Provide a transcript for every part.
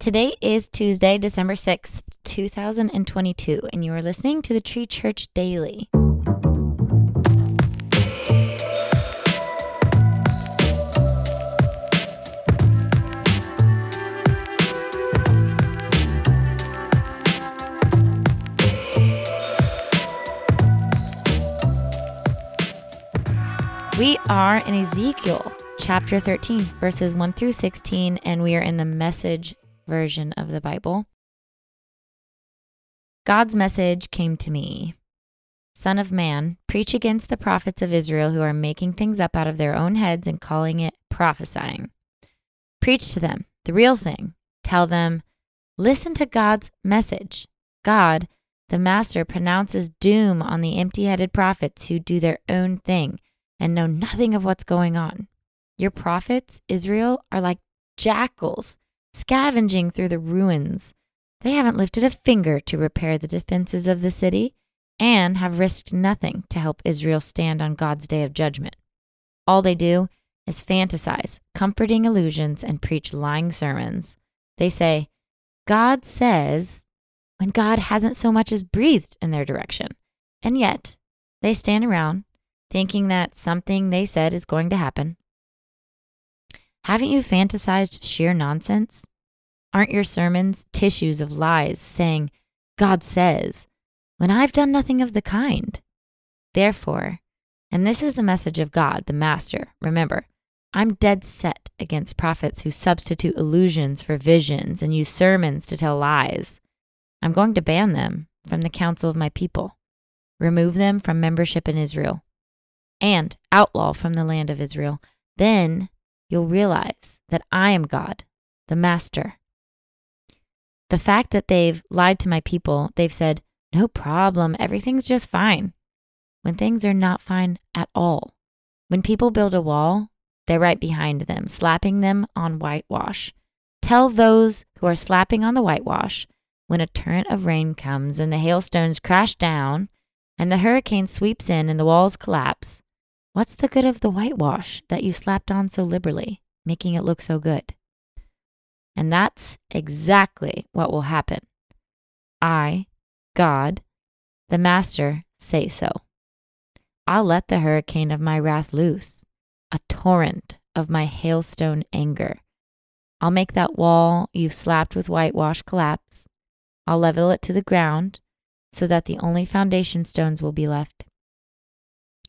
Today is Tuesday, December 6th, 2022, and you are listening to the Tree Church Daily. We are in Ezekiel chapter 13, verses 1 through 16, and we are in the message version of the Bible. God's message came to me Son of man, preach against the prophets of Israel who are making things up out of their own heads and calling it prophesying. Preach to them the real thing. Tell them, listen to God's message. God, the Master, pronounces doom on the empty headed prophets who do their own thing and know nothing of what's going on. Your prophets, Israel, are like jackals scavenging through the ruins. They haven't lifted a finger to repair the defenses of the city and have risked nothing to help Israel stand on God's day of judgment. All they do is fantasize, comforting illusions, and preach lying sermons. They say, God says, when God hasn't so much as breathed in their direction. And yet, they stand around thinking that something they said is going to happen. Haven't you fantasized sheer nonsense? Aren't your sermons tissues of lies saying, God says, when I've done nothing of the kind? Therefore, and this is the message of God, the Master, remember, I'm dead set against prophets who substitute illusions for visions and use sermons to tell lies. I'm going to ban them from the council of my people, remove them from membership in Israel, and outlaw from the land of Israel. Then you'll realize that I am God, the Master. The fact that they've lied to my people, they've said, no problem, everything's just fine, when things are not fine at all. When people build a wall, they're right behind them, slapping them on whitewash. Tell those who are slapping on the whitewash when a torrent of rain comes and the hailstones crash down and the hurricane sweeps in and the walls collapse, What's the good of the whitewash that you slapped on so liberally, making it look so good? And that's exactly what will happen. I, God, the Master, say so. I'll let the hurricane of my wrath loose, a torrent of my hailstone anger. I'll make that wall you've slapped with whitewash collapse. I'll level it to the ground so that the only foundation stones will be left.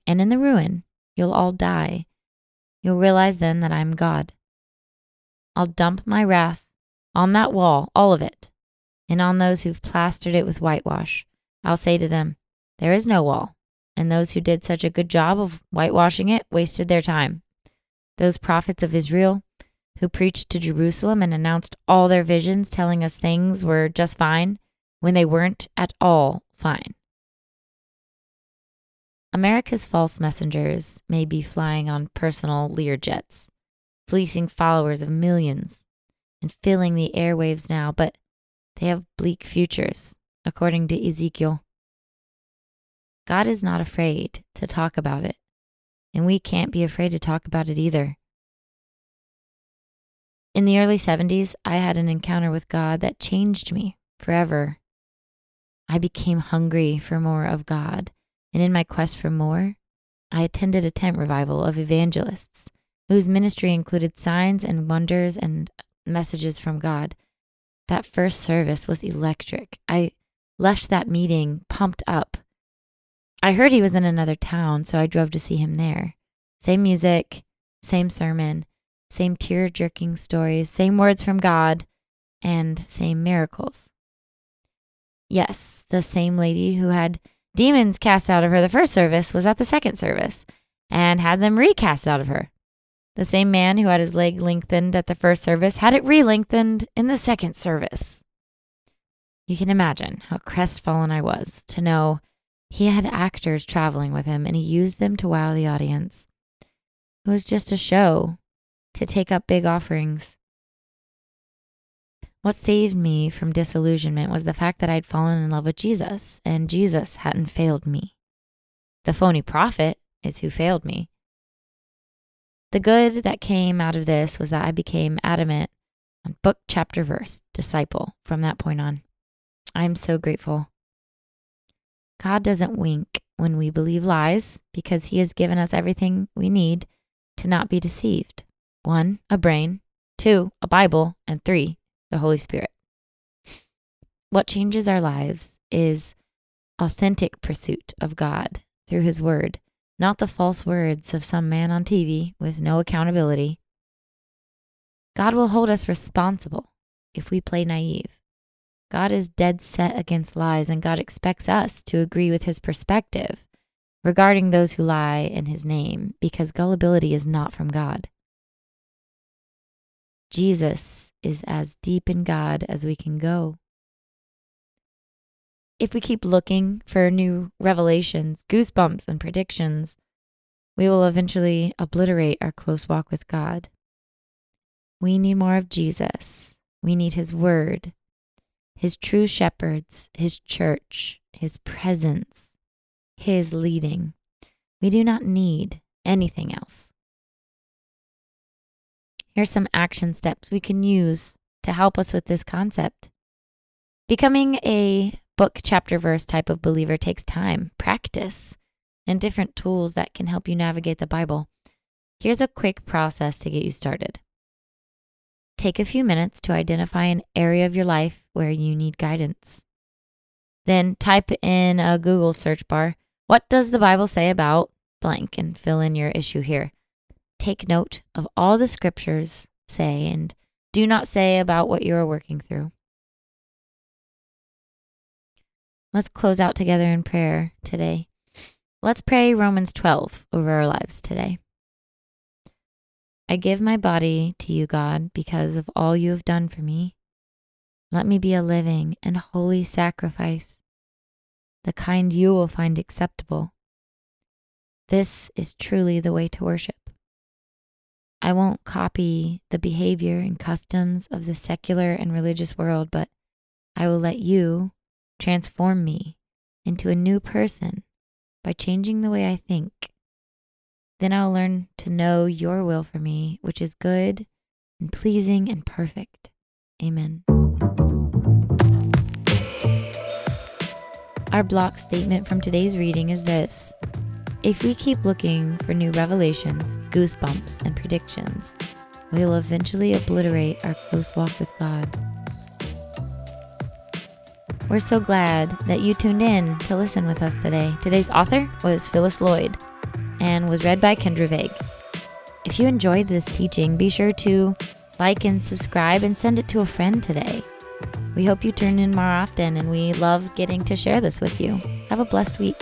And in the ruin, You'll all die. You'll realize then that I'm God. I'll dump my wrath on that wall, all of it, and on those who've plastered it with whitewash. I'll say to them, There is no wall, and those who did such a good job of whitewashing it wasted their time. Those prophets of Israel who preached to Jerusalem and announced all their visions, telling us things were just fine when they weren't at all fine. America's false messengers may be flying on personal Lear jets, fleecing followers of millions and filling the airwaves now, but they have bleak futures, according to Ezekiel. God is not afraid to talk about it, and we can't be afraid to talk about it either. In the early 70s, I had an encounter with God that changed me forever. I became hungry for more of God and in my quest for more, I attended a tent revival of evangelists whose ministry included signs and wonders and messages from God. That first service was electric. I left that meeting pumped up. I heard he was in another town, so I drove to see him there. Same music, same sermon, same tear jerking stories, same words from God, and same miracles. Yes, the same lady who had demons cast out of her the first service was at the second service and had them recast out of her. The same man who had his leg lengthened at the first service had it re lengthened in the second service. You can imagine how crestfallen I was to know he had actors traveling with him and he used them to wow the audience. It was just a show to take up big offerings. What saved me from disillusionment was the fact that I'd fallen in love with Jesus and Jesus hadn't failed me. The phony prophet is who failed me. The good that came out of this was that I became adamant on book, chapter, verse, disciple from that point on. I am so grateful. God doesn't wink when we believe lies because he has given us everything we need to not be deceived. One, a brain, two, a Bible, and three, the Holy Spirit. What changes our lives is authentic pursuit of God through his word, not the false words of some man on TV with no accountability. God will hold us responsible if we play naive. God is dead set against lies, and God expects us to agree with his perspective regarding those who lie in his name, because gullibility is not from God. Jesus is as deep in God as we can go. If we keep looking for new revelations, goosebumps, and predictions, we will eventually obliterate our close walk with God. We need more of Jesus. We need his word his true shepherds, his church, his presence, his leading. We do not need anything else. Here's some action steps we can use to help us with this concept. Becoming a book, chapter, verse type of believer takes time, practice, and different tools that can help you navigate the Bible. Here's a quick process to get you started. Take a few minutes to identify an area of your life where you need guidance. Then type in a Google search bar, What does the Bible say about blank? and fill in your issue here. Take note of all the scriptures say and do not say about what you are working through. Let's close out together in prayer today. Let's pray Romans 12 over our lives today. I give my body to you, God, because of all you have done for me. Let me be a living and holy sacrifice, the kind you will find acceptable. This is truly the way to worship. I won't copy the behavior and customs of the secular and religious world, but I will let you transform me into a new person by changing the way I think then I'll learn to know your will for me, which is good and pleasing and perfect. Amen. Our block statement from today's reading is this If we keep looking for new revelations, goosebumps, and predictions, we will eventually obliterate our close walk with God. We're so glad that you tuned in to listen with us today. Today's author was Phyllis Lloyd and was read by Kendra Vague. If you enjoyed this teaching, be sure to like and subscribe and send it to a friend today. We hope you turn in more often, and we love getting to share this with you. Have a blessed week.